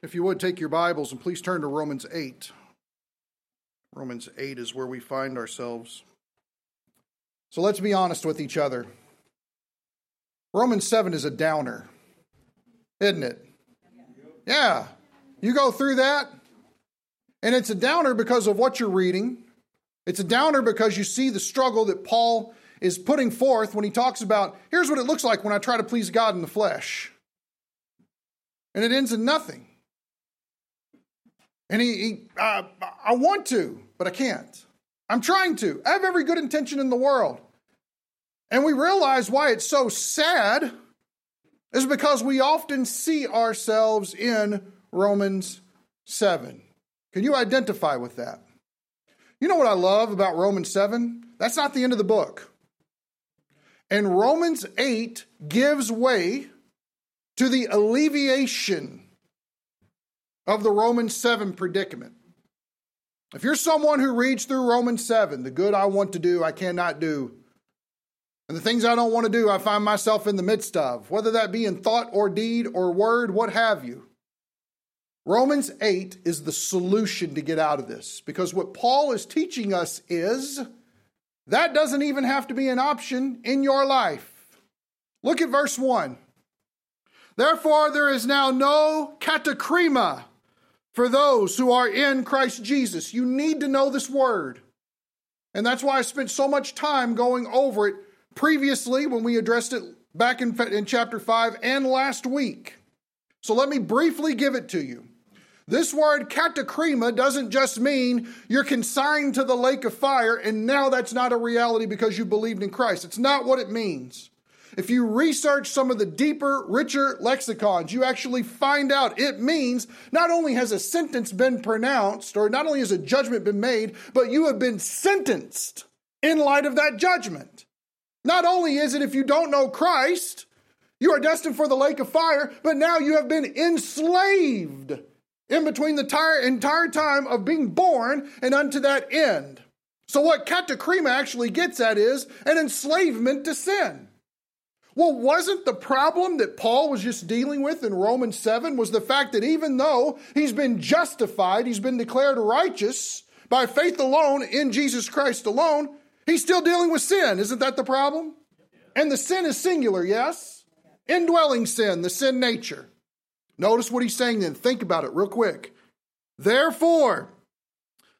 If you would take your Bibles and please turn to Romans 8. Romans 8 is where we find ourselves. So let's be honest with each other. Romans 7 is a downer, isn't it? Yeah. You go through that, and it's a downer because of what you're reading. It's a downer because you see the struggle that Paul is putting forth when he talks about here's what it looks like when I try to please God in the flesh. And it ends in nothing. And he, he uh, I want to, but I can't. I'm trying to. I have every good intention in the world. And we realize why it's so sad is because we often see ourselves in Romans 7. Can you identify with that? You know what I love about Romans 7? That's not the end of the book. And Romans 8 gives way to the alleviation of the Romans 7 predicament. If you're someone who reads through Romans 7, the good I want to do, I cannot do, and the things I don't want to do, I find myself in the midst of, whether that be in thought or deed or word, what have you. Romans 8 is the solution to get out of this because what Paul is teaching us is that doesn't even have to be an option in your life. Look at verse 1. Therefore, there is now no katakrima for those who are in Christ Jesus. You need to know this word. And that's why I spent so much time going over it previously when we addressed it back in, in chapter 5 and last week. So let me briefly give it to you. This word katakrima doesn't just mean you're consigned to the lake of fire and now that's not a reality because you believed in Christ. It's not what it means. If you research some of the deeper, richer lexicons, you actually find out it means not only has a sentence been pronounced, or not only has a judgment been made, but you have been sentenced in light of that judgment. Not only is it if you don't know Christ, you are destined for the lake of fire, but now you have been enslaved in between the entire, entire time of being born and unto that end. So, what katakrima actually gets at is an enslavement to sin. Well, wasn't the problem that Paul was just dealing with in Romans 7 was the fact that even though he's been justified, he's been declared righteous by faith alone in Jesus Christ alone, he's still dealing with sin. Isn't that the problem? And the sin is singular, yes? Indwelling sin, the sin nature. Notice what he's saying then. Think about it real quick. Therefore,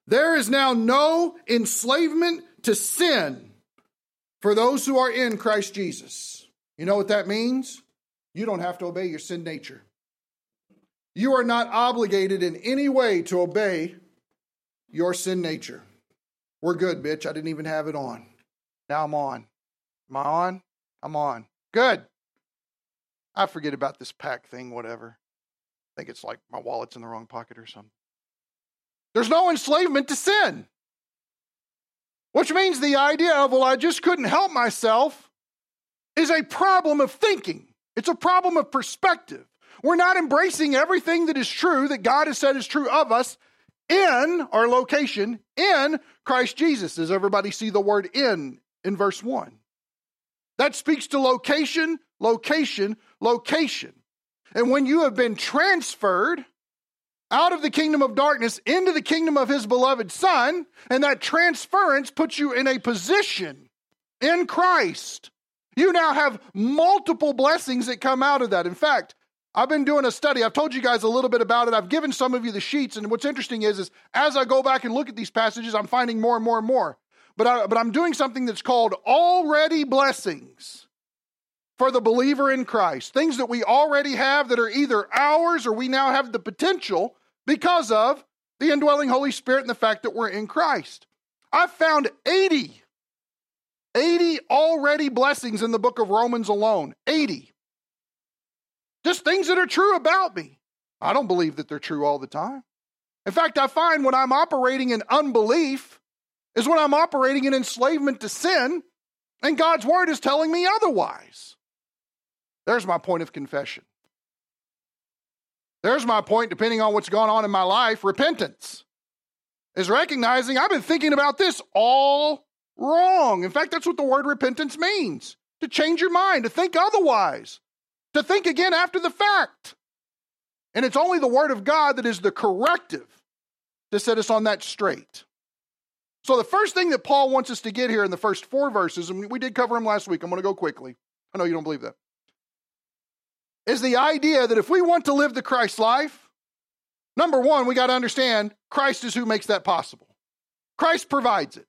there is now no enslavement to sin for those who are in Christ Jesus. You know what that means? You don't have to obey your sin nature. You are not obligated in any way to obey your sin nature. We're good, Mitch. I didn't even have it on. Now I'm on. Am I on? I'm on. Good. I forget about this pack thing, whatever. I think it's like my wallet's in the wrong pocket or something. There's no enslavement to sin. Which means the idea of, well, I just couldn't help myself is a problem of thinking, it's a problem of perspective. We're not embracing everything that is true that God has said is true of us in our location in Christ Jesus. Does everybody see the word in in verse 1? That speaks to location, location, location. And when you have been transferred out of the kingdom of darkness into the kingdom of his beloved Son, and that transference puts you in a position in Christ you now have multiple blessings that come out of that. In fact, I've been doing a study. I've told you guys a little bit about it. I've given some of you the sheets. And what's interesting is, is as I go back and look at these passages, I'm finding more and more and more. But, I, but I'm doing something that's called already blessings for the believer in Christ. Things that we already have that are either ours or we now have the potential because of the indwelling Holy Spirit and the fact that we're in Christ. I've found 80 80 already blessings in the book of Romans alone. 80. Just things that are true about me. I don't believe that they're true all the time. In fact, I find when I'm operating in unbelief is when I'm operating in enslavement to sin, and God's word is telling me otherwise. There's my point of confession. There's my point, depending on what's gone on in my life repentance is recognizing I've been thinking about this all Wrong. In fact, that's what the word repentance means to change your mind, to think otherwise, to think again after the fact. And it's only the Word of God that is the corrective to set us on that straight. So, the first thing that Paul wants us to get here in the first four verses, and we did cover them last week, I'm going to go quickly. I know you don't believe that, is the idea that if we want to live the Christ life, number one, we got to understand Christ is who makes that possible. Christ provides it.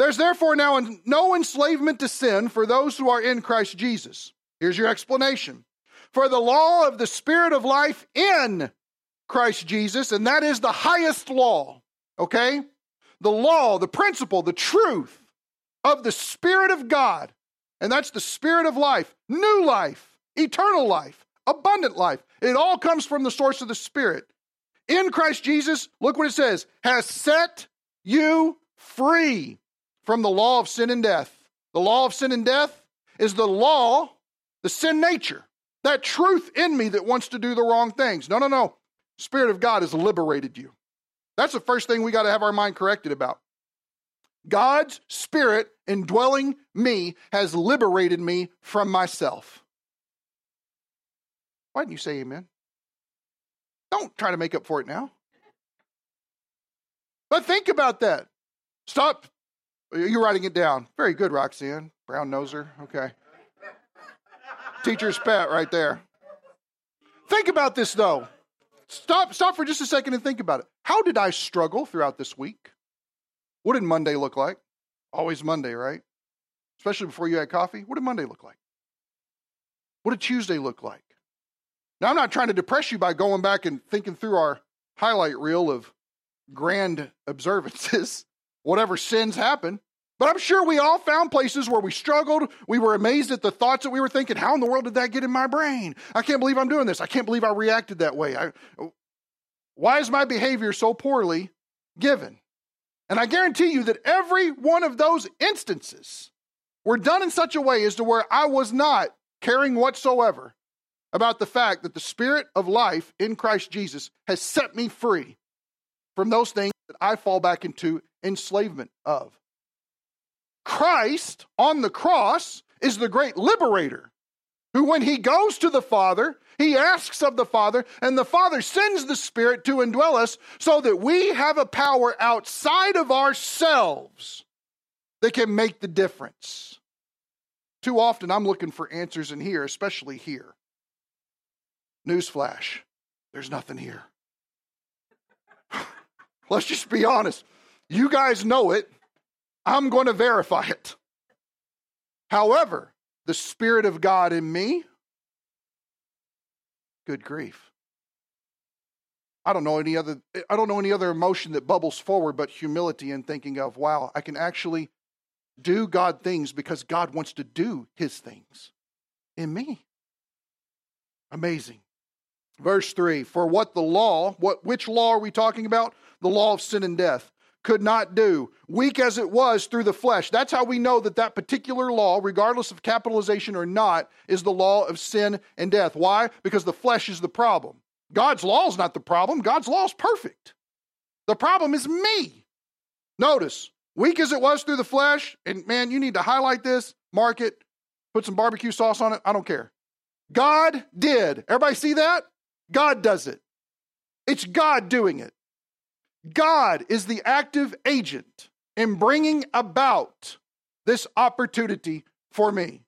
There's therefore now no enslavement to sin for those who are in Christ Jesus. Here's your explanation. For the law of the Spirit of life in Christ Jesus, and that is the highest law, okay? The law, the principle, the truth of the Spirit of God, and that's the Spirit of life, new life, eternal life, abundant life. It all comes from the source of the Spirit. In Christ Jesus, look what it says, has set you free from the law of sin and death. The law of sin and death is the law, the sin nature, that truth in me that wants to do the wrong things. No, no, no. Spirit of God has liberated you. That's the first thing we got to have our mind corrected about. God's Spirit indwelling me has liberated me from myself. Why didn't you say amen? Don't try to make up for it now. But think about that. Stop. You're writing it down. Very good, Roxanne. Brown noser. Okay. Teacher's pet right there. Think about this though. Stop, stop for just a second and think about it. How did I struggle throughout this week? What did Monday look like? Always Monday, right? Especially before you had coffee. What did Monday look like? What did Tuesday look like? Now, I'm not trying to depress you by going back and thinking through our highlight reel of grand observances, whatever sins happen. But I'm sure we all found places where we struggled. We were amazed at the thoughts that we were thinking. How in the world did that get in my brain? I can't believe I'm doing this. I can't believe I reacted that way. I, why is my behavior so poorly given? And I guarantee you that every one of those instances were done in such a way as to where I was not caring whatsoever about the fact that the Spirit of life in Christ Jesus has set me free from those things that I fall back into enslavement of. Christ on the cross is the great liberator who, when he goes to the Father, he asks of the Father, and the Father sends the Spirit to indwell us so that we have a power outside of ourselves that can make the difference. Too often, I'm looking for answers in here, especially here. Newsflash there's nothing here. Let's just be honest. You guys know it. I'm going to verify it. However, the Spirit of God in me, good grief. I don't know any other I don't know any other emotion that bubbles forward but humility and thinking of, wow, I can actually do God things because God wants to do his things in me. Amazing. Verse 3, for what the law, what which law are we talking about? The law of sin and death could not do, weak as it was through the flesh. That's how we know that that particular law, regardless of capitalization or not, is the law of sin and death. Why? Because the flesh is the problem. God's law is not the problem. God's law is perfect. The problem is me. Notice, weak as it was through the flesh, and man, you need to highlight this, mark it, put some barbecue sauce on it. I don't care. God did. Everybody see that? God does it. It's God doing it. God is the active agent in bringing about this opportunity for me.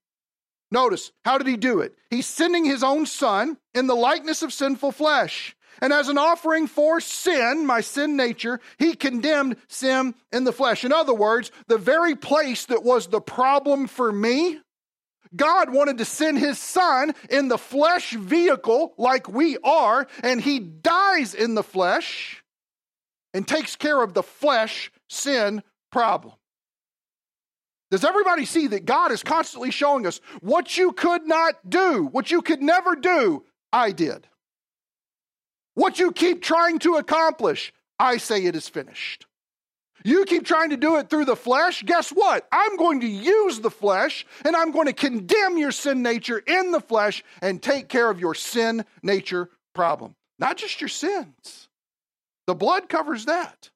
Notice, how did he do it? He's sending his own son in the likeness of sinful flesh. And as an offering for sin, my sin nature, he condemned sin in the flesh. In other words, the very place that was the problem for me, God wanted to send his son in the flesh vehicle like we are, and he dies in the flesh and takes care of the flesh sin problem. Does everybody see that God is constantly showing us what you could not do, what you could never do, I did. What you keep trying to accomplish, I say it is finished. You keep trying to do it through the flesh, guess what? I'm going to use the flesh and I'm going to condemn your sin nature in the flesh and take care of your sin nature problem. Not just your sins, the blood covers that.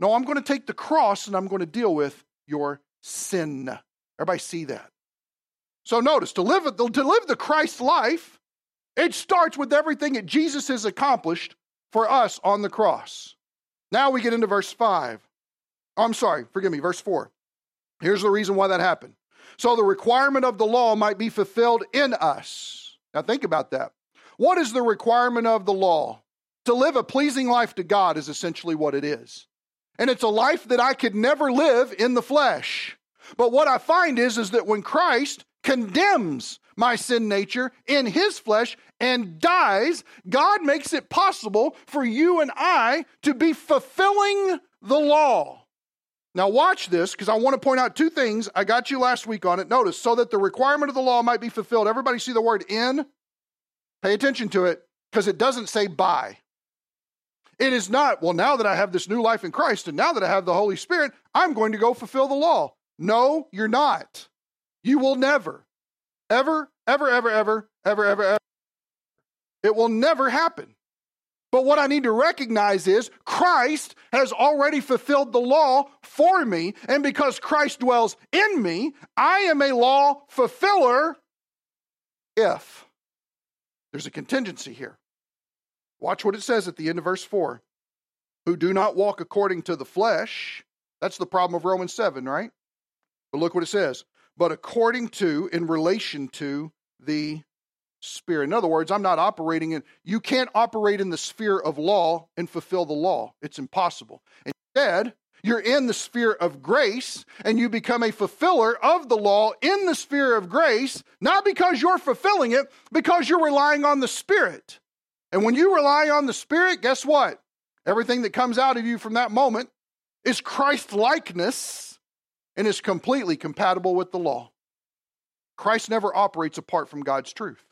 No, I'm going to take the cross and I'm going to deal with your sin. Everybody see that? So notice to live to live the Christ life, It starts with everything that Jesus has accomplished for us on the cross. Now we get into verse 5. Oh, I'm sorry, forgive me, verse 4. Here's the reason why that happened. So the requirement of the law might be fulfilled in us. Now think about that. What is the requirement of the law? To live a pleasing life to God is essentially what it is. And it's a life that I could never live in the flesh. But what I find is, is that when Christ condemns my sin nature in his flesh and dies, God makes it possible for you and I to be fulfilling the law. Now, watch this because I want to point out two things. I got you last week on it. Notice, so that the requirement of the law might be fulfilled. Everybody see the word in? Pay attention to it because it doesn't say by. It is not, well, now that I have this new life in Christ and now that I have the Holy Spirit, I'm going to go fulfill the law. No, you're not. You will never, ever, ever, ever, ever, ever, ever, ever. It will never happen. But what I need to recognize is Christ has already fulfilled the law for me. And because Christ dwells in me, I am a law fulfiller if there's a contingency here. Watch what it says at the end of verse 4 who do not walk according to the flesh. That's the problem of Romans 7, right? But look what it says. But according to, in relation to the Spirit. In other words, I'm not operating in, you can't operate in the sphere of law and fulfill the law. It's impossible. Instead, you're in the sphere of grace and you become a fulfiller of the law in the sphere of grace, not because you're fulfilling it, because you're relying on the Spirit. And when you rely on the Spirit, guess what? Everything that comes out of you from that moment is Christ likeness and is completely compatible with the law. Christ never operates apart from God's truth.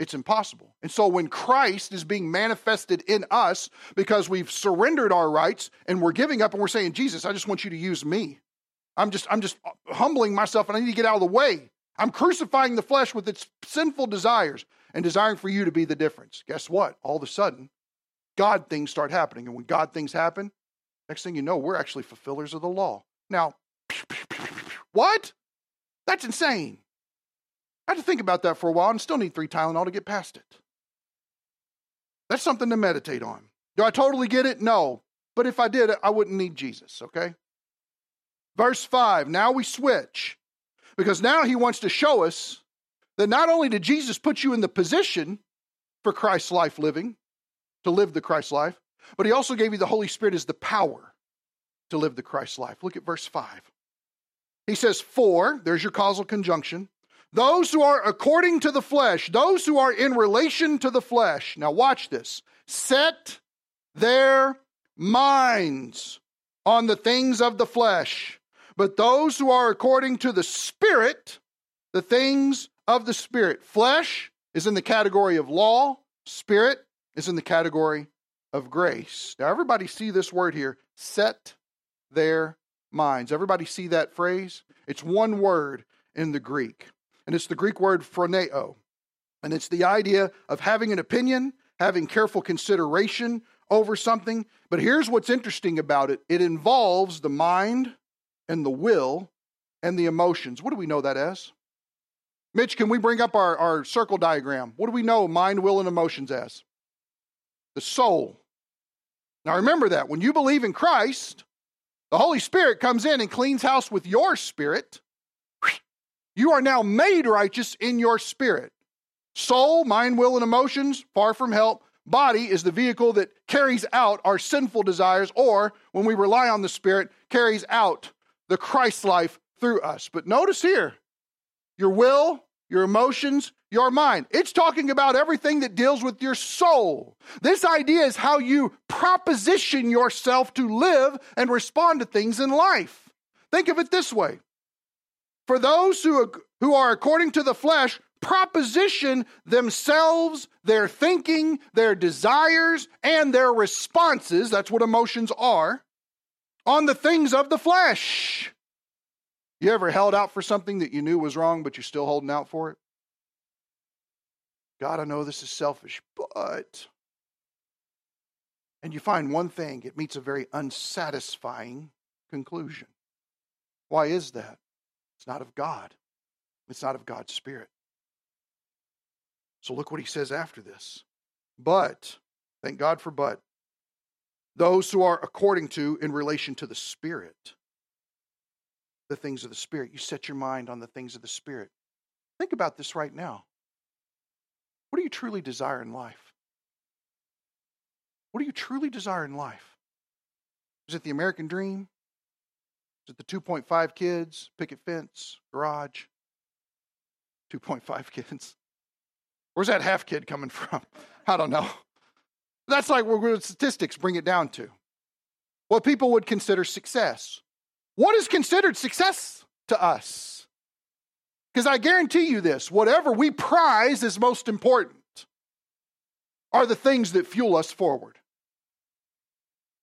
It's impossible. And so when Christ is being manifested in us because we've surrendered our rights and we're giving up and we're saying, Jesus, I just want you to use me. I'm just, I'm just humbling myself and I need to get out of the way. I'm crucifying the flesh with its sinful desires and desiring for you to be the difference. Guess what? All of a sudden, God things start happening. And when God things happen, next thing you know, we're actually fulfillers of the law. Now, what? That's insane. I had to think about that for a while and still need three Tylenol to get past it. That's something to meditate on. Do I totally get it? No. But if I did, I wouldn't need Jesus, okay? Verse 5, now we switch because now he wants to show us that not only did Jesus put you in the position for Christ's life living, to live the Christ life, but he also gave you the Holy Spirit as the power to live the Christ life. Look at verse 5. He says, For, there's your causal conjunction, those who are according to the flesh, those who are in relation to the flesh. Now, watch this. Set their minds on the things of the flesh, but those who are according to the Spirit, the things of the Spirit. Flesh is in the category of law, Spirit is in the category of grace. Now, everybody see this word here set their minds. Everybody see that phrase? It's one word in the Greek and it's the Greek word phroneo. And it's the idea of having an opinion, having careful consideration over something. But here's what's interesting about it it involves the mind and the will and the emotions. What do we know that as? Mitch, can we bring up our, our circle diagram? What do we know mind, will, and emotions as? The soul. Now remember that when you believe in Christ, the Holy Spirit comes in and cleans house with your spirit. You are now made righteous in your spirit. Soul, mind, will, and emotions, far from help. Body is the vehicle that carries out our sinful desires, or when we rely on the Spirit, carries out the Christ life through us. But notice here your will, your emotions, your mind. It's talking about everything that deals with your soul. This idea is how you proposition yourself to live and respond to things in life. Think of it this way for those who, who are according to the flesh, proposition themselves, their thinking, their desires, and their responses that's what emotions are on the things of the flesh. You ever held out for something that you knew was wrong, but you're still holding out for it? God, I know this is selfish, but. And you find one thing, it meets a very unsatisfying conclusion. Why is that? It's not of God, it's not of God's Spirit. So look what he says after this. But, thank God for but, those who are according to in relation to the Spirit, the things of the Spirit. You set your mind on the things of the Spirit. Think about this right now. What do you truly desire in life? What do you truly desire in life? Is it the American dream? Is it the 2.5 kids, picket fence, garage? 2.5 kids. Where's that half kid coming from? I don't know. That's like where statistics bring it down to. What people would consider success. What is considered success to us? Because I guarantee you this whatever we prize as most important are the things that fuel us forward.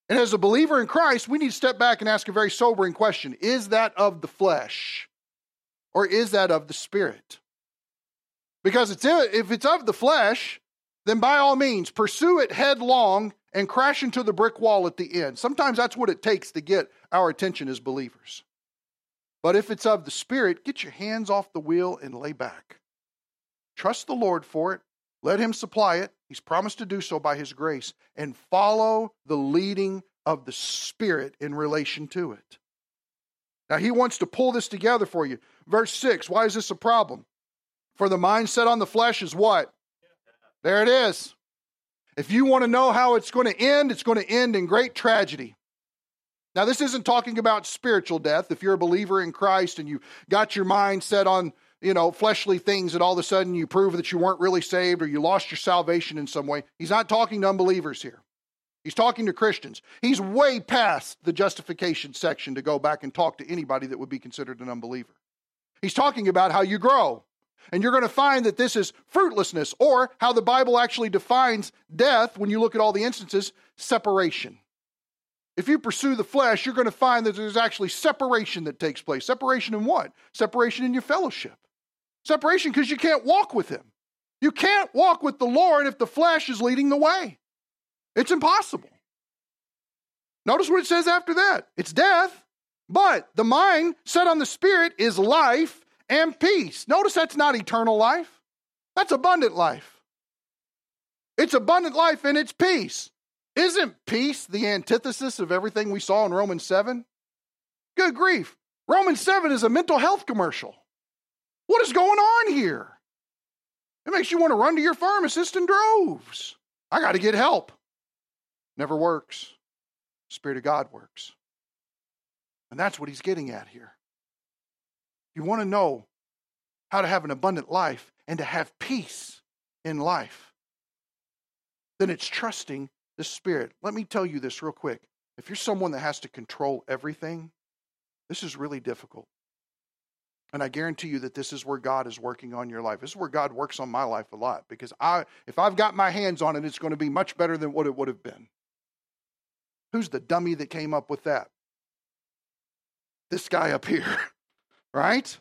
And as a believer in Christ, we need to step back and ask a very sobering question Is that of the flesh or is that of the spirit? Because it's, if it's of the flesh, then by all means, pursue it headlong and crash into the brick wall at the end. Sometimes that's what it takes to get our attention as believers. But if it's of the Spirit, get your hands off the wheel and lay back. Trust the Lord for it. Let Him supply it. He's promised to do so by His grace. And follow the leading of the Spirit in relation to it. Now, He wants to pull this together for you. Verse 6 why is this a problem? For the mind set on the flesh is what? There it is. If you want to know how it's going to end, it's going to end in great tragedy. Now, this isn't talking about spiritual death. If you're a believer in Christ and you got your mind set on, you know, fleshly things and all of a sudden you prove that you weren't really saved or you lost your salvation in some way, he's not talking to unbelievers here. He's talking to Christians. He's way past the justification section to go back and talk to anybody that would be considered an unbeliever. He's talking about how you grow. And you're going to find that this is fruitlessness, or how the Bible actually defines death when you look at all the instances separation. If you pursue the flesh, you're going to find that there's actually separation that takes place. Separation in what? Separation in your fellowship. Separation because you can't walk with Him. You can't walk with the Lord if the flesh is leading the way. It's impossible. Notice what it says after that it's death, but the mind set on the Spirit is life and peace. Notice that's not eternal life, that's abundant life. It's abundant life and it's peace. Isn't peace the antithesis of everything we saw in Romans 7? Good grief. Romans 7 is a mental health commercial. What is going on here? It makes you want to run to your pharmacist in droves. I got to get help. Never works. Spirit of God works. And that's what he's getting at here. You want to know how to have an abundant life and to have peace in life, then it's trusting the Spirit. Let me tell you this real quick. If you're someone that has to control everything, this is really difficult. And I guarantee you that this is where God is working on your life. This is where God works on my life a lot because I if I've got my hands on it, it's going to be much better than what it would have been. Who's the dummy that came up with that? This guy up here. right?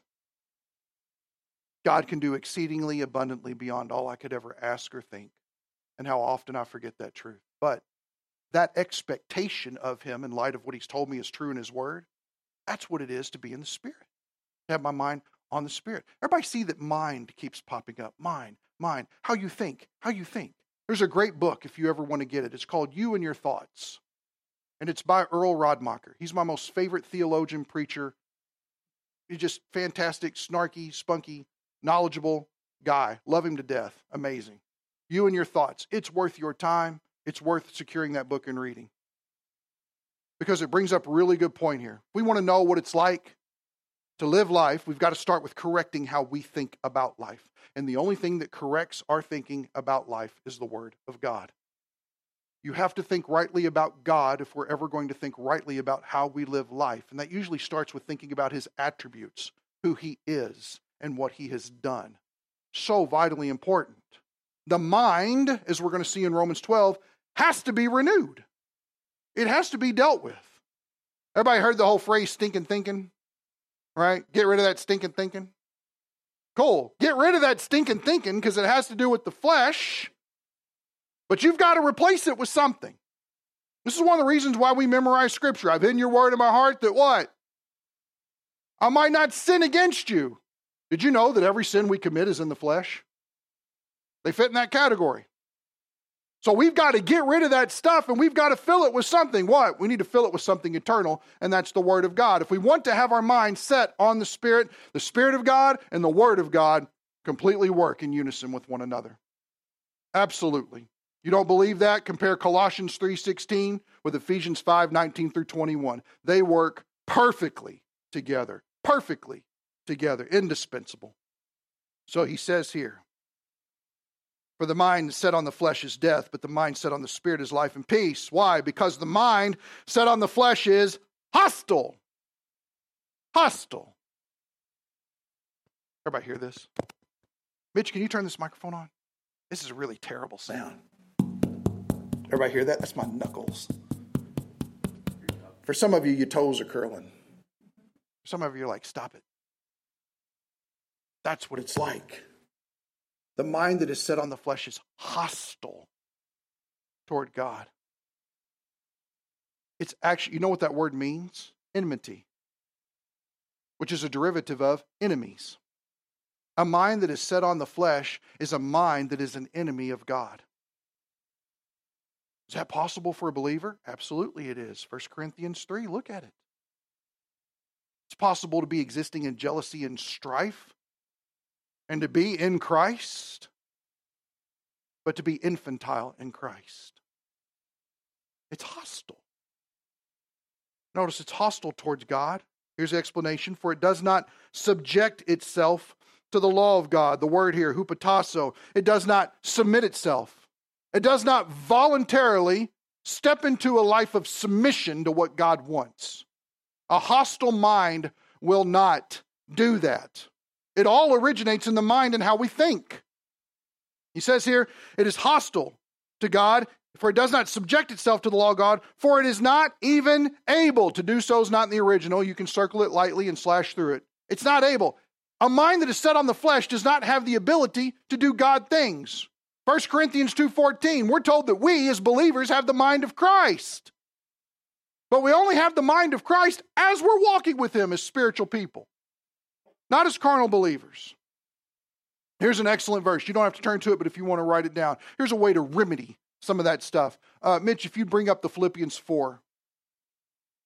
God can do exceedingly abundantly beyond all I could ever ask or think. And how often I forget that truth. But that expectation of Him in light of what He's told me is true in His Word, that's what it is to be in the Spirit. To have my mind on the Spirit. Everybody see that mind keeps popping up. Mind, mind, how you think, how you think. There's a great book if you ever want to get it. It's called You and Your Thoughts. And it's by Earl Radmacher. He's my most favorite theologian, preacher, He's just fantastic, snarky, spunky, knowledgeable guy. Love him to death. Amazing. You and your thoughts. It's worth your time. It's worth securing that book and reading. Because it brings up a really good point here. we want to know what it's like to live life, we've got to start with correcting how we think about life. And the only thing that corrects our thinking about life is the Word of God. You have to think rightly about God if we're ever going to think rightly about how we live life. And that usually starts with thinking about his attributes, who he is, and what he has done. So vitally important. The mind, as we're going to see in Romans 12, has to be renewed, it has to be dealt with. Everybody heard the whole phrase stinking thinking? Right? Get rid of that stinking thinking. Cool. Get rid of that stinking thinking because it has to do with the flesh but you've got to replace it with something. This is one of the reasons why we memorize scripture. I've hidden your word in my heart that what? I might not sin against you. Did you know that every sin we commit is in the flesh? They fit in that category. So we've got to get rid of that stuff and we've got to fill it with something. What? We need to fill it with something eternal, and that's the Word of God. If we want to have our mind set on the Spirit, the Spirit of God and the Word of God completely work in unison with one another. Absolutely. You don't believe that? Compare Colossians 3:16 with Ephesians 5:19 through 21. They work perfectly together. Perfectly together. Indispensable. So he says here, for the mind set on the flesh is death, but the mind set on the spirit is life and peace. Why? Because the mind set on the flesh is hostile. Hostile. Everybody hear this? Mitch, can you turn this microphone on? This is a really terrible sound. Everybody hear that? That's my knuckles. For some of you, your toes are curling. Some of you are like, stop it. That's what it's like. The mind that is set on the flesh is hostile toward God. It's actually, you know what that word means? Enmity, which is a derivative of enemies. A mind that is set on the flesh is a mind that is an enemy of God. Is that possible for a believer? Absolutely it is. 1 Corinthians 3, look at it. It's possible to be existing in jealousy and strife and to be in Christ, but to be infantile in Christ. It's hostile. Notice it's hostile towards God. Here's the explanation for it does not subject itself to the law of God. The word here, hupotasso, it does not submit itself. It does not voluntarily step into a life of submission to what God wants. A hostile mind will not do that. It all originates in the mind and how we think. He says here, it is hostile to God, for it does not subject itself to the law of God, for it is not even able. To do so is not in the original. You can circle it lightly and slash through it. It's not able. A mind that is set on the flesh does not have the ability to do God things. 1 Corinthians 2:14, we're told that we as believers have the mind of Christ. But we only have the mind of Christ as we're walking with him as spiritual people not as carnal believers. Here's an excellent verse. You don't have to turn to it, but if you want to write it down, here's a way to remedy some of that stuff. Uh, Mitch, if you bring up the Philippians 4,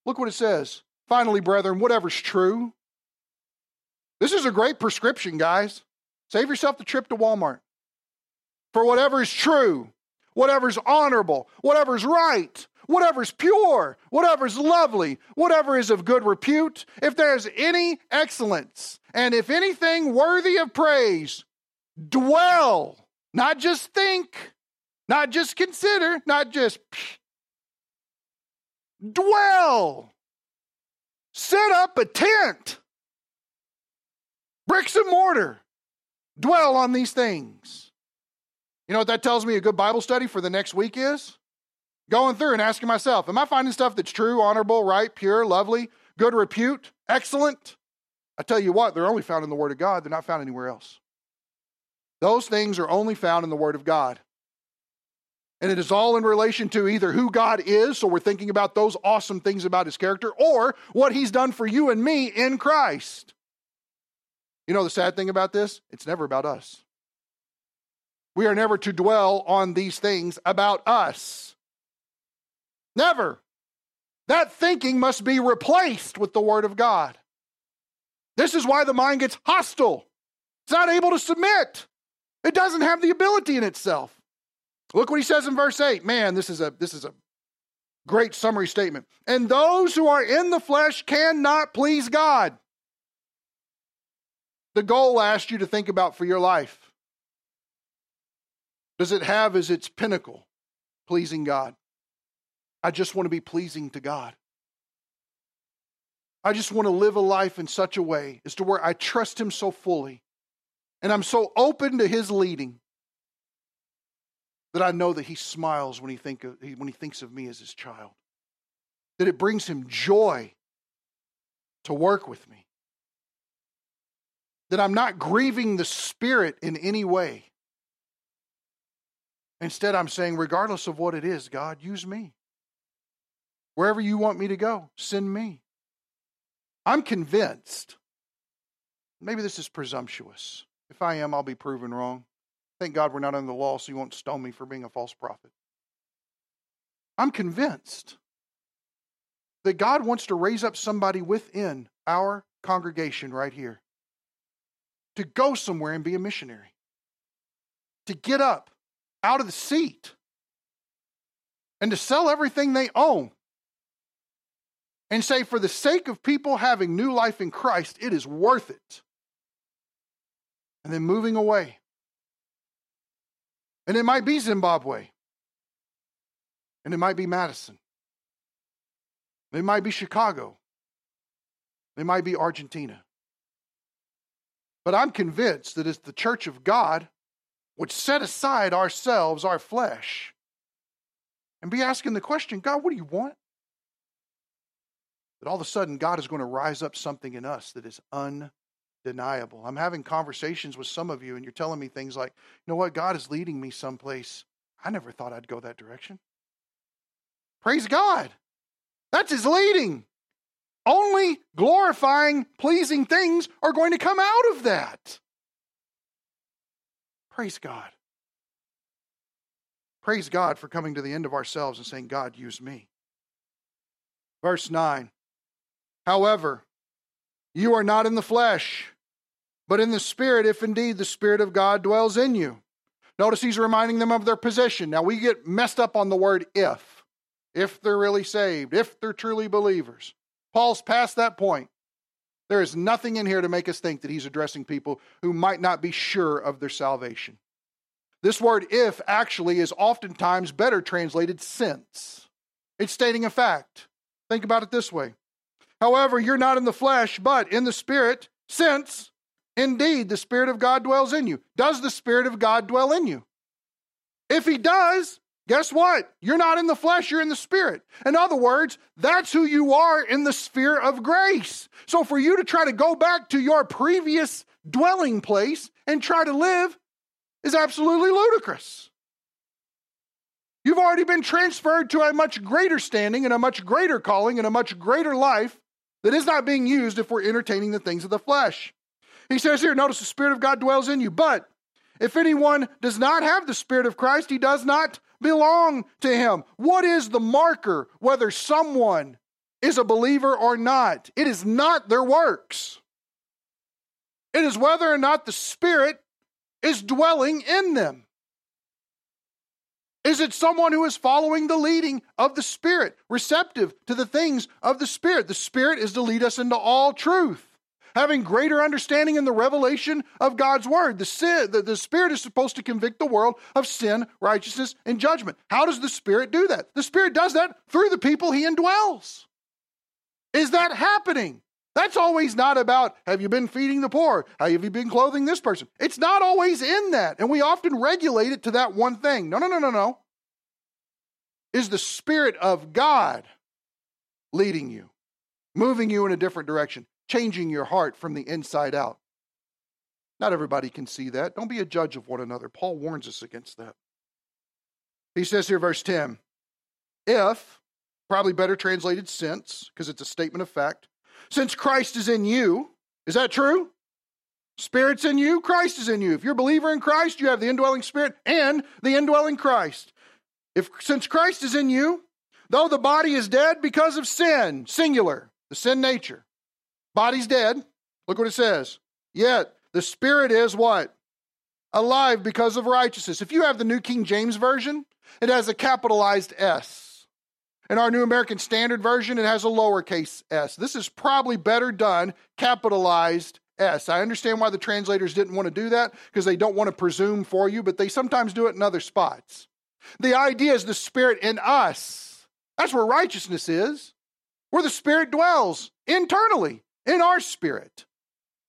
look what it says. Finally, brethren, whatever's true. This is a great prescription, guys. Save yourself the trip to Walmart. For whatever is true, whatever is honorable, whatever is right, whatever is pure, whatever is lovely, whatever is of good repute, if there's any excellence, and if anything worthy of praise, dwell, not just think, not just consider, not just dwell. Set up a tent, bricks and mortar, dwell on these things. You know what that tells me a good Bible study for the next week is? going through and asking myself, am I finding stuff that's true, honorable, right, pure, lovely, good repute, excellent? I tell you what, they're only found in the Word of God. They're not found anywhere else. Those things are only found in the Word of God. And it is all in relation to either who God is, so we're thinking about those awesome things about his character, or what he's done for you and me in Christ. You know the sad thing about this? It's never about us. We are never to dwell on these things about us. Never. That thinking must be replaced with the Word of God. This is why the mind gets hostile. It's not able to submit. It doesn't have the ability in itself. Look what he says in verse 8. Man, this is a this is a great summary statement. And those who are in the flesh cannot please God. The goal I asked you to think about for your life. Does it have as its pinnacle pleasing God? I just want to be pleasing to God. I just want to live a life in such a way as to where I trust Him so fully and I'm so open to His leading that I know that He smiles when He, think of, when he thinks of me as His child, that it brings Him joy to work with me, that I'm not grieving the Spirit in any way. Instead, I'm saying, regardless of what it is, God, use me. Wherever you want me to go, send me. I'm convinced. Maybe this is presumptuous. If I am, I'll be proven wrong. Thank God we're not under the law, so you won't stone me for being a false prophet. I'm convinced that God wants to raise up somebody within our congregation right here to go somewhere and be a missionary, to get up out of the seat and to sell everything they own and say, for the sake of people having new life in Christ, it is worth it. And then moving away. And it might be Zimbabwe. And it might be Madison. It might be Chicago. It might be Argentina. But I'm convinced that as the church of God would set aside ourselves, our flesh, and be asking the question God, what do you want? That all of a sudden God is going to rise up something in us that is undeniable. I'm having conversations with some of you, and you're telling me things like, you know what, God is leading me someplace. I never thought I'd go that direction. Praise God. That's his leading. Only glorifying, pleasing things are going to come out of that. Praise God. Praise God for coming to the end of ourselves and saying, God, use me. Verse 9. However, you are not in the flesh, but in the Spirit, if indeed the Spirit of God dwells in you. Notice he's reminding them of their position. Now, we get messed up on the word if, if they're really saved, if they're truly believers. Paul's past that point. There is nothing in here to make us think that he's addressing people who might not be sure of their salvation. This word if actually is oftentimes better translated since. It's stating a fact. Think about it this way. However, you're not in the flesh, but in the Spirit, since indeed the Spirit of God dwells in you. Does the Spirit of God dwell in you? If He does, guess what? You're not in the flesh, you're in the Spirit. In other words, that's who you are in the sphere of grace. So for you to try to go back to your previous dwelling place and try to live is absolutely ludicrous. You've already been transferred to a much greater standing and a much greater calling and a much greater life that is not being used if we're entertaining the things of the flesh. He says here, notice the Spirit of God dwells in you. But if anyone does not have the Spirit of Christ, he does not belong to him. What is the marker whether someone is a believer or not? It is not their works, it is whether or not the Spirit is dwelling in them. Is it someone who is following the leading of the Spirit, receptive to the things of the Spirit? The Spirit is to lead us into all truth. Having greater understanding in the revelation of God's word. The, sin, the, the Spirit is supposed to convict the world of sin, righteousness, and judgment. How does the Spirit do that? The Spirit does that through the people He indwells. Is that happening? That's always not about have you been feeding the poor? How have you been clothing this person? It's not always in that. And we often regulate it to that one thing. No, no, no, no, no. Is the Spirit of God leading you, moving you in a different direction, changing your heart from the inside out? Not everybody can see that. Don't be a judge of one another. Paul warns us against that. He says here, verse 10 if, probably better translated since, because it's a statement of fact, since Christ is in you. Is that true? Spirit's in you, Christ is in you. If you're a believer in Christ, you have the indwelling Spirit and the indwelling Christ. If since Christ is in you, though the body is dead because of sin, singular, the sin nature, body's dead. Look what it says. Yet the Spirit is what? Alive because of righteousness. If you have the New King James Version, it has a capitalized S. In our New American Standard Version, it has a lowercase s. This is probably better done capitalized S. I understand why the translators didn't want to do that because they don't want to presume for you, but they sometimes do it in other spots. The idea is the Spirit in us. That's where righteousness is, where the Spirit dwells internally in our spirit.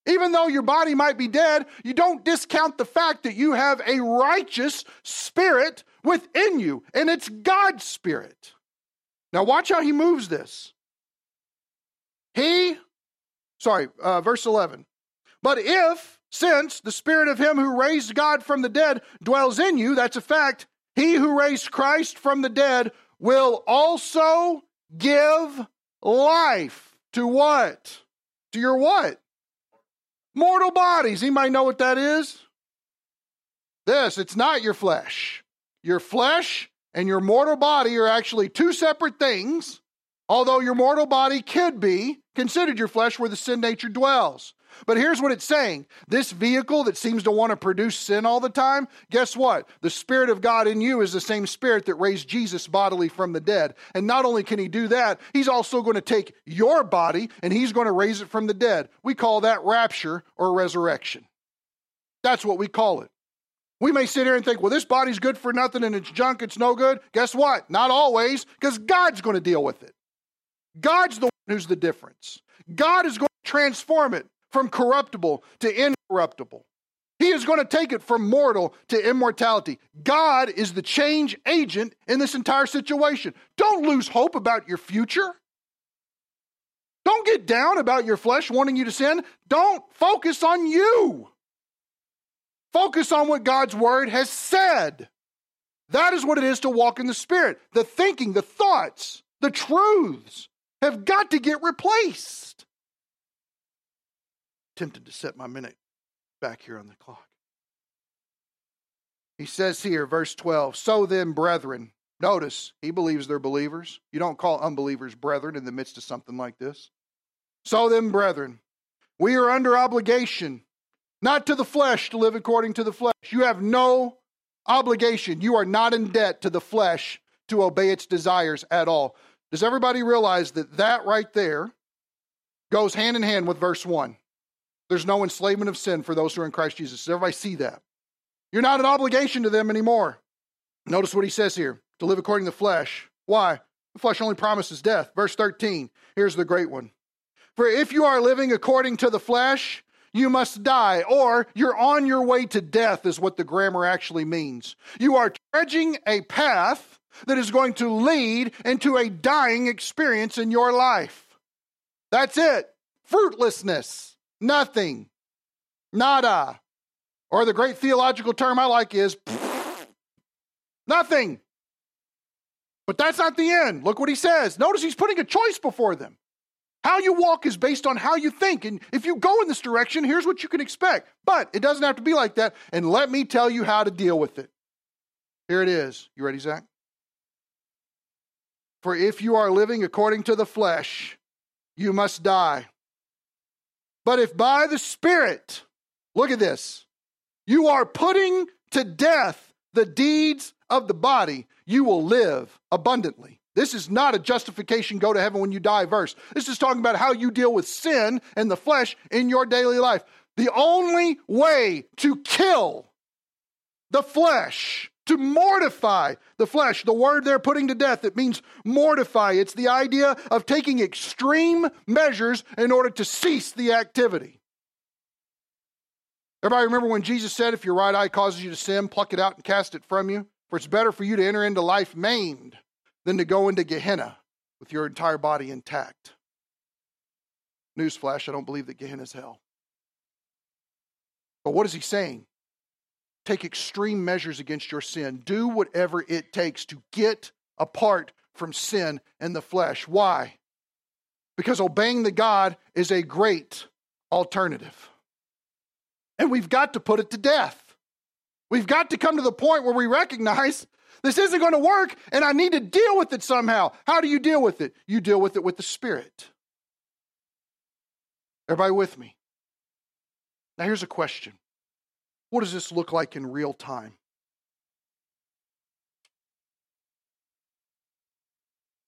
Even though your body might be dead, you don't discount the fact that you have a righteous spirit within you, and it's God's spirit. Now, watch how he moves this. He, sorry, uh, verse 11. But if, since the spirit of him who raised God from the dead dwells in you, that's a fact, he who raised Christ from the dead will also give life to what? To your what? Mortal bodies. Anybody know what that is? this it's not your flesh. Your flesh and your mortal body are actually two separate things, although your mortal body could be considered your flesh where the sin nature dwells. But here's what it's saying this vehicle that seems to want to produce sin all the time, guess what? The Spirit of God in you is the same Spirit that raised Jesus bodily from the dead. And not only can He do that, He's also going to take your body and He's going to raise it from the dead. We call that rapture or resurrection. That's what we call it. We may sit here and think, well, this body's good for nothing and it's junk, it's no good. Guess what? Not always, because God's going to deal with it. God's the one who's the difference. God is going to transform it from corruptible to incorruptible. He is going to take it from mortal to immortality. God is the change agent in this entire situation. Don't lose hope about your future. Don't get down about your flesh wanting you to sin. Don't focus on you. Focus on what God's word has said. That is what it is to walk in the Spirit. The thinking, the thoughts, the truths have got to get replaced tempted to set my minute back here on the clock. He says here, verse 12, So then, brethren, notice he believes they're believers. You don't call unbelievers brethren in the midst of something like this. So then, brethren, we are under obligation, not to the flesh to live according to the flesh. You have no obligation. You are not in debt to the flesh to obey its desires at all. Does everybody realize that that right there goes hand in hand with verse 1? There's no enslavement of sin for those who are in Christ Jesus. Does everybody see that? You're not an obligation to them anymore. Notice what he says here to live according to the flesh. Why? The flesh only promises death. Verse 13, here's the great one. For if you are living according to the flesh, you must die, or you're on your way to death, is what the grammar actually means. You are trudging a path that is going to lead into a dying experience in your life. That's it. Fruitlessness. Nothing. Nada. Or the great theological term I like is nothing. But that's not the end. Look what he says. Notice he's putting a choice before them. How you walk is based on how you think. And if you go in this direction, here's what you can expect. But it doesn't have to be like that. And let me tell you how to deal with it. Here it is. You ready, Zach? For if you are living according to the flesh, you must die. But if by the Spirit, look at this, you are putting to death the deeds of the body, you will live abundantly. This is not a justification, go to heaven when you die verse. This is talking about how you deal with sin and the flesh in your daily life. The only way to kill the flesh to mortify the flesh. The word they're putting to death, it means mortify. It's the idea of taking extreme measures in order to cease the activity. Everybody remember when Jesus said, If your right eye causes you to sin, pluck it out and cast it from you? For it's better for you to enter into life maimed than to go into Gehenna with your entire body intact. Newsflash, I don't believe that Gehenna is hell. But what is he saying? Take extreme measures against your sin. Do whatever it takes to get apart from sin and the flesh. Why? Because obeying the God is a great alternative. And we've got to put it to death. We've got to come to the point where we recognize this isn't going to work and I need to deal with it somehow. How do you deal with it? You deal with it with the Spirit. Everybody with me? Now, here's a question what does this look like in real time?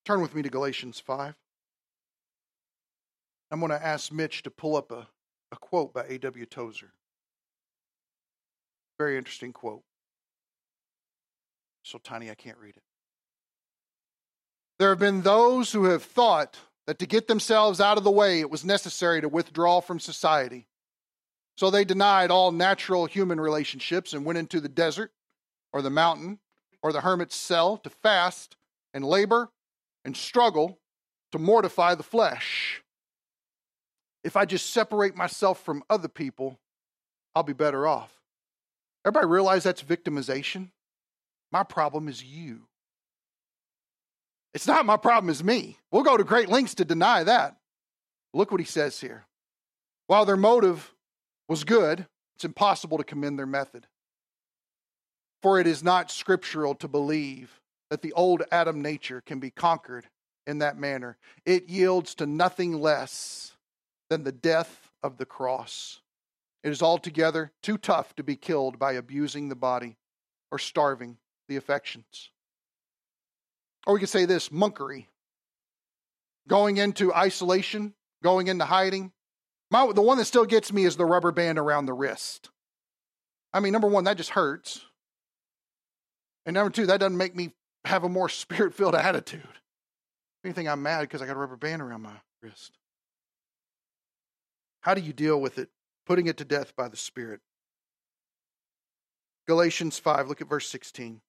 Turn with me to Galatians 5. I'm going to ask Mitch to pull up a, a quote by A.W. Tozer. Very interesting quote. So tiny I can't read it. There have been those who have thought that to get themselves out of the way, it was necessary to withdraw from society. So they denied all natural human relationships and went into the desert or the mountain or the hermit's cell to fast and labor and struggle to mortify the flesh. If I just separate myself from other people, I'll be better off. Everybody realize that's victimization? My problem is you. It's not my problem, it's me. We'll go to great lengths to deny that. Look what he says here. While their motive was good, it's impossible to commend their method. For it is not scriptural to believe that the old Adam nature can be conquered in that manner. It yields to nothing less than the death of the cross. It is altogether too tough to be killed by abusing the body or starving the affections. Or we could say this monkery. Going into isolation, going into hiding. My, the one that still gets me is the rubber band around the wrist. I mean, number one, that just hurts. And number two, that doesn't make me have a more spirit filled attitude. Anything I'm mad because I got a rubber band around my wrist. How do you deal with it? Putting it to death by the Spirit. Galatians 5, look at verse 16.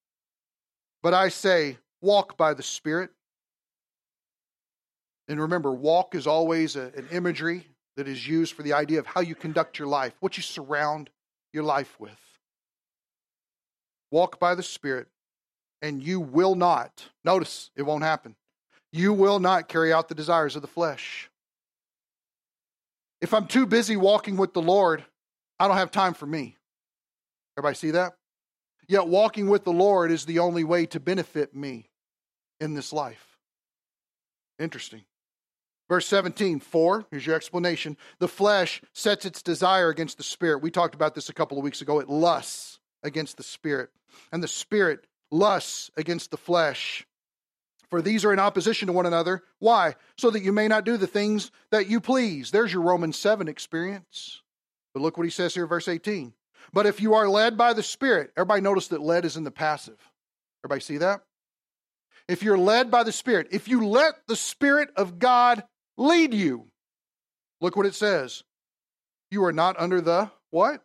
But I say, walk by the Spirit. And remember, walk is always a, an imagery that is used for the idea of how you conduct your life, what you surround your life with. Walk by the Spirit, and you will not, notice it won't happen, you will not carry out the desires of the flesh. If I'm too busy walking with the Lord, I don't have time for me. Everybody see that? Yet walking with the Lord is the only way to benefit me in this life. Interesting. Verse 17, 4, here's your explanation. The flesh sets its desire against the spirit. We talked about this a couple of weeks ago. It lusts against the spirit, and the spirit lusts against the flesh. For these are in opposition to one another. Why? So that you may not do the things that you please. There's your Romans 7 experience. But look what he says here, verse 18. But if you are led by the Spirit, everybody notice that led is in the passive. Everybody see that? If you're led by the Spirit, if you let the Spirit of God lead you, look what it says. You are not under the what?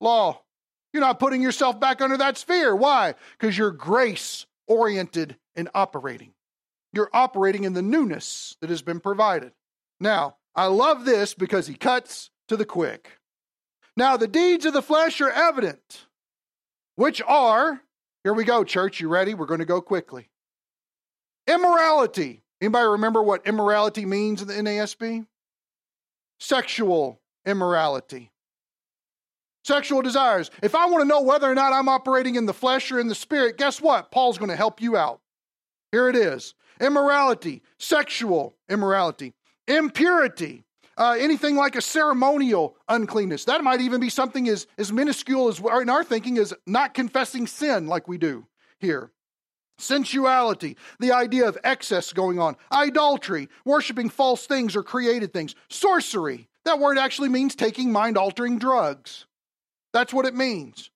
Law. You're not putting yourself back under that sphere. Why? Because you're grace oriented and operating. You're operating in the newness that has been provided. Now, I love this because he cuts to the quick. Now, the deeds of the flesh are evident, which are, here we go, church, you ready? We're going to go quickly. Immorality. Anybody remember what immorality means in the NASB? Sexual immorality. Sexual desires. If I want to know whether or not I'm operating in the flesh or in the spirit, guess what? Paul's going to help you out. Here it is immorality, sexual immorality, impurity, uh, anything like a ceremonial uncleanness. That might even be something as, as minuscule as in our thinking as not confessing sin like we do here. Sensuality, the idea of excess going on, idolatry, worshiping false things or created things, sorcery. That word actually means taking mind altering drugs. That's what it means.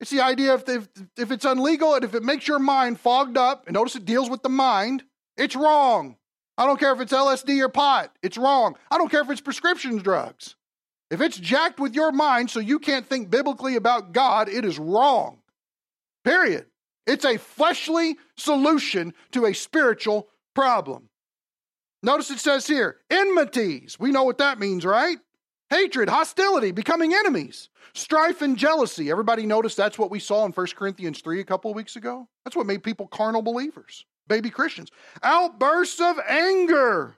It's the idea if, if, if it's illegal and if it makes your mind fogged up, and notice it deals with the mind, it's wrong. I don't care if it's LSD or pot, it's wrong. I don't care if it's prescription drugs. If it's jacked with your mind so you can't think biblically about God, it is wrong. Period. It's a fleshly solution to a spiritual problem. Notice it says here enmities. We know what that means, right? Hatred, hostility, becoming enemies, strife and jealousy. Everybody notice that's what we saw in 1 Corinthians 3 a couple of weeks ago? That's what made people carnal believers, baby Christians. Outbursts of anger,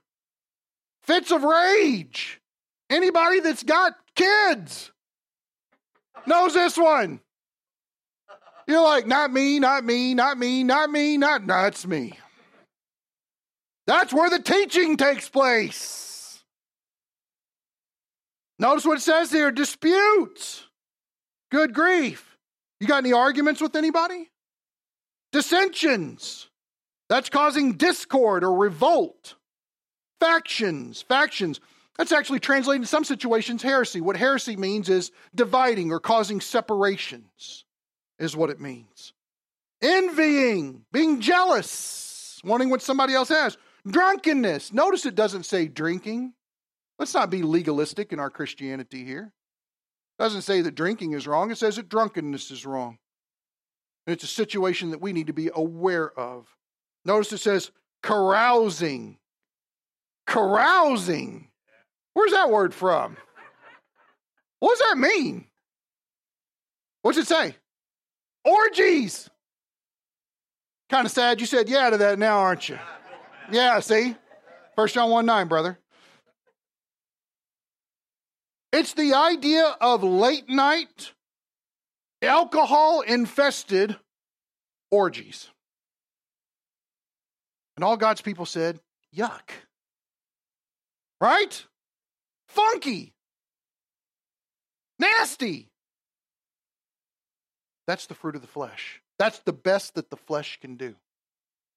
fits of rage. Anybody that's got kids knows this one. You're like, not me, not me, not me, not me, not, that's me. That's where the teaching takes place. Notice what it says here disputes. Good grief. You got any arguments with anybody? Dissensions. That's causing discord or revolt. Factions. Factions. That's actually translated in some situations heresy. What heresy means is dividing or causing separations, is what it means. Envying, being jealous, wanting what somebody else has. Drunkenness. Notice it doesn't say drinking. Let's not be legalistic in our Christianity here. It doesn't say that drinking is wrong, it says that drunkenness is wrong. And it's a situation that we need to be aware of. Notice it says carousing. Carousing. Where's that word from? What does that mean? What's it say? Orgies. Kind of sad you said yeah to that now, aren't you? Yeah, see? First John 1 9, brother. It's the idea of late night alcohol infested orgies. And all God's people said, Yuck. Right? Funky. Nasty. That's the fruit of the flesh. That's the best that the flesh can do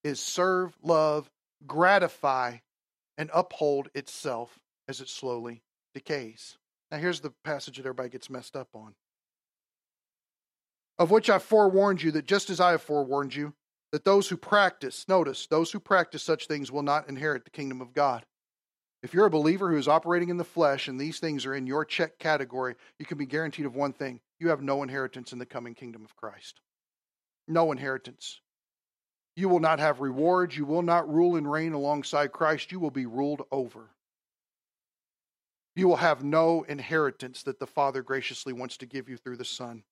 is serve, love, gratify, and uphold itself as it slowly decays. Now, here's the passage that everybody gets messed up on. Of which I forewarned you that just as I have forewarned you, that those who practice, notice, those who practice such things will not inherit the kingdom of God. If you're a believer who is operating in the flesh and these things are in your check category, you can be guaranteed of one thing you have no inheritance in the coming kingdom of Christ. No inheritance. You will not have rewards. You will not rule and reign alongside Christ. You will be ruled over. You will have no inheritance that the Father graciously wants to give you through the Son.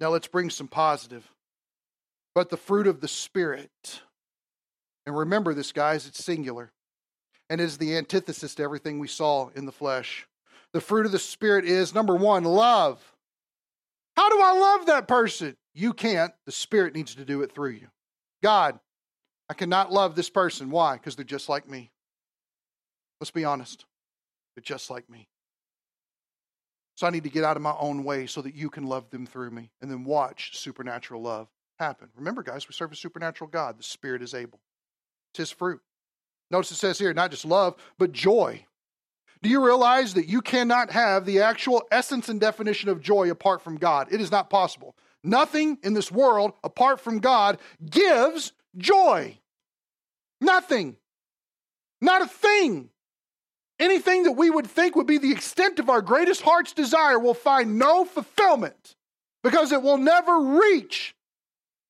Now let's bring some positive but the fruit of the Spirit. And remember this, guys, it's singular. And is the antithesis to everything we saw in the flesh. The fruit of the Spirit is number one, love. How do I love that person? You can't. The Spirit needs to do it through you. God, I cannot love this person. Why? Because they're just like me. Let's be honest. They're just like me. So I need to get out of my own way so that you can love them through me and then watch supernatural love happen. Remember, guys, we serve a supernatural God. The Spirit is able. It's His fruit. Notice it says here, not just love, but joy. Do you realize that you cannot have the actual essence and definition of joy apart from God? It is not possible. Nothing in this world apart from God gives joy. Nothing. Not a thing. Anything that we would think would be the extent of our greatest heart's desire will find no fulfillment because it will never reach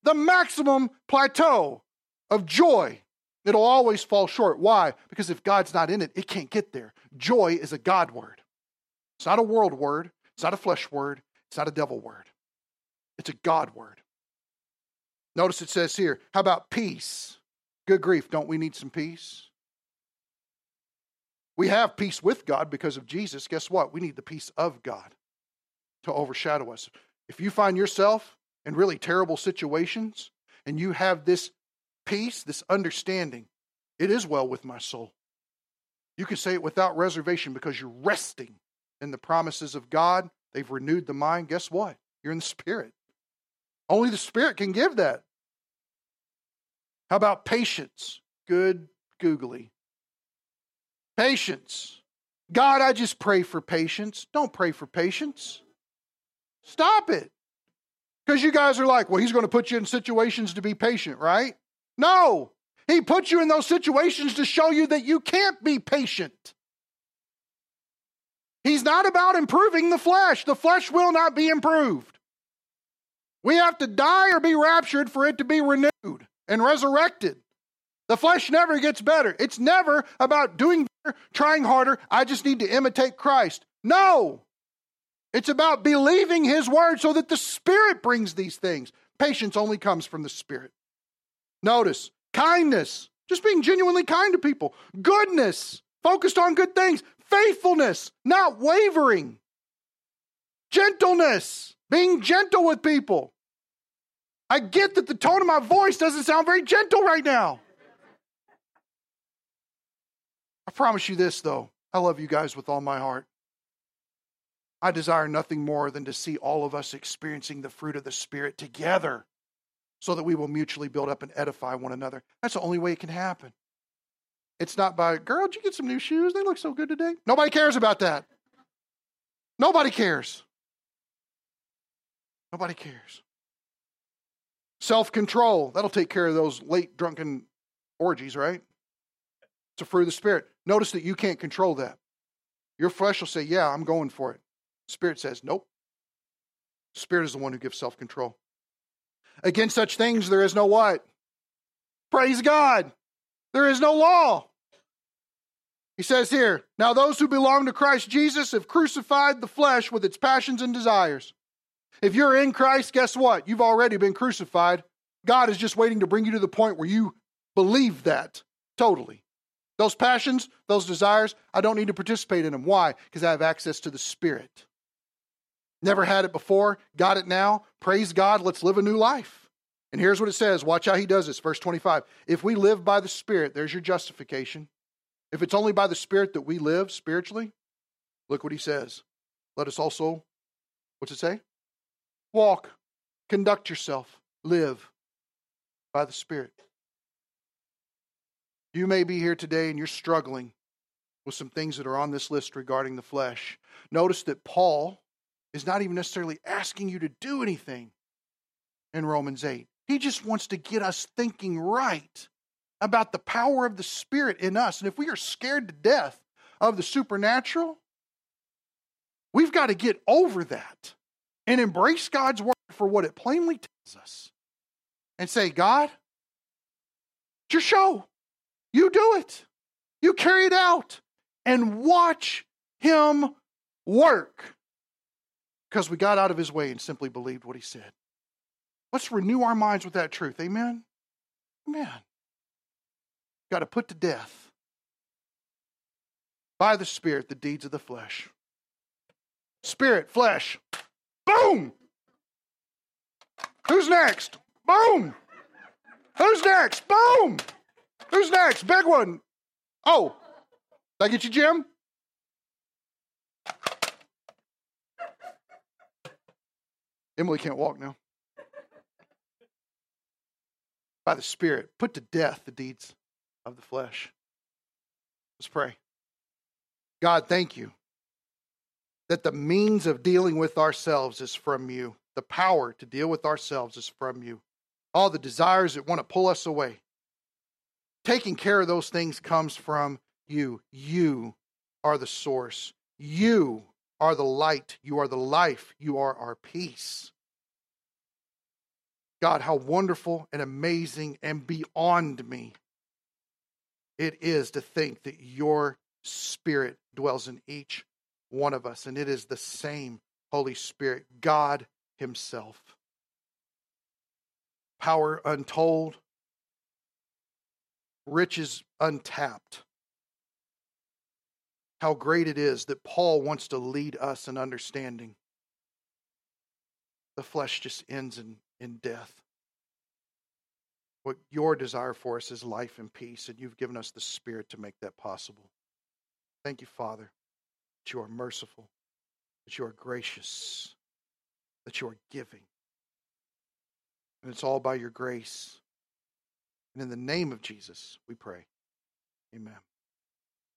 the maximum plateau of joy. It'll always fall short. Why? Because if God's not in it, it can't get there. Joy is a God word. It's not a world word. It's not a flesh word. It's not a devil word. It's a God word. Notice it says here, how about peace? Good grief, don't we need some peace? We have peace with God because of Jesus. Guess what? We need the peace of God to overshadow us. If you find yourself in really terrible situations, and you have this peace, this understanding, it is well with my soul. You can say it without reservation because you're resting in the promises of God. They've renewed the mind. Guess what? You're in the Spirit. Only the Spirit can give that. How about patience? Good googly. Patience. God, I just pray for patience. Don't pray for patience. Stop it. Because you guys are like, well, he's going to put you in situations to be patient, right? No. He puts you in those situations to show you that you can't be patient. He's not about improving the flesh. The flesh will not be improved. We have to die or be raptured for it to be renewed and resurrected. The flesh never gets better. It's never about doing better, trying harder. I just need to imitate Christ. No. It's about believing His word so that the Spirit brings these things. Patience only comes from the Spirit. Notice. Kindness, just being genuinely kind to people, goodness, focused on good things, faithfulness, not wavering, gentleness, being gentle with people. I get that the tone of my voice doesn't sound very gentle right now. I promise you this, though. I love you guys with all my heart. I desire nothing more than to see all of us experiencing the fruit of the Spirit together so that we will mutually build up and edify one another. That's the only way it can happen. It's not by, girl, did you get some new shoes? They look so good today. Nobody cares about that. Nobody cares. Nobody cares. Self control, that'll take care of those late drunken orgies, right? It's a fruit of the Spirit. Notice that you can't control that. Your flesh will say, Yeah, I'm going for it. Spirit says, nope. Spirit is the one who gives self control. Against such things, there is no what? Praise God. There is no law. He says here, now those who belong to Christ Jesus have crucified the flesh with its passions and desires. If you're in Christ, guess what? You've already been crucified. God is just waiting to bring you to the point where you believe that totally. Those passions, those desires, I don't need to participate in them. Why? Because I have access to the Spirit. Never had it before, got it now. Praise God, let's live a new life. And here's what it says. Watch how he does this. Verse 25. If we live by the Spirit, there's your justification. If it's only by the Spirit that we live spiritually, look what he says. Let us also, what's it say? Walk, conduct yourself, live by the Spirit. You may be here today and you're struggling with some things that are on this list regarding the flesh. Notice that Paul is not even necessarily asking you to do anything in Romans 8. He just wants to get us thinking right about the power of the Spirit in us. And if we are scared to death of the supernatural, we've got to get over that and embrace God's word for what it plainly tells us and say, God, it's your show. You do it. You carry it out and watch him work. Because we got out of his way and simply believed what he said. Let's renew our minds with that truth. Amen. Amen. Got to put to death by the Spirit the deeds of the flesh. Spirit, flesh. Boom! Who's next? Boom! Who's next? Boom! Who's next? Big one. Oh, did I get you, Jim? Emily can't walk now. By the Spirit, put to death the deeds of the flesh. Let's pray. God, thank you that the means of dealing with ourselves is from you. The power to deal with ourselves is from you. All the desires that want to pull us away. Taking care of those things comes from you. You are the source. You are the light. You are the life. You are our peace. God, how wonderful and amazing and beyond me it is to think that your spirit dwells in each one of us, and it is the same Holy Spirit, God Himself. Power untold, riches untapped. How great it is that Paul wants to lead us in understanding. The flesh just ends in, in death. What your desire for us is life and peace, and you've given us the Spirit to make that possible. Thank you, Father, that you are merciful, that you are gracious, that you are giving. And it's all by your grace. And in the name of Jesus, we pray. Amen.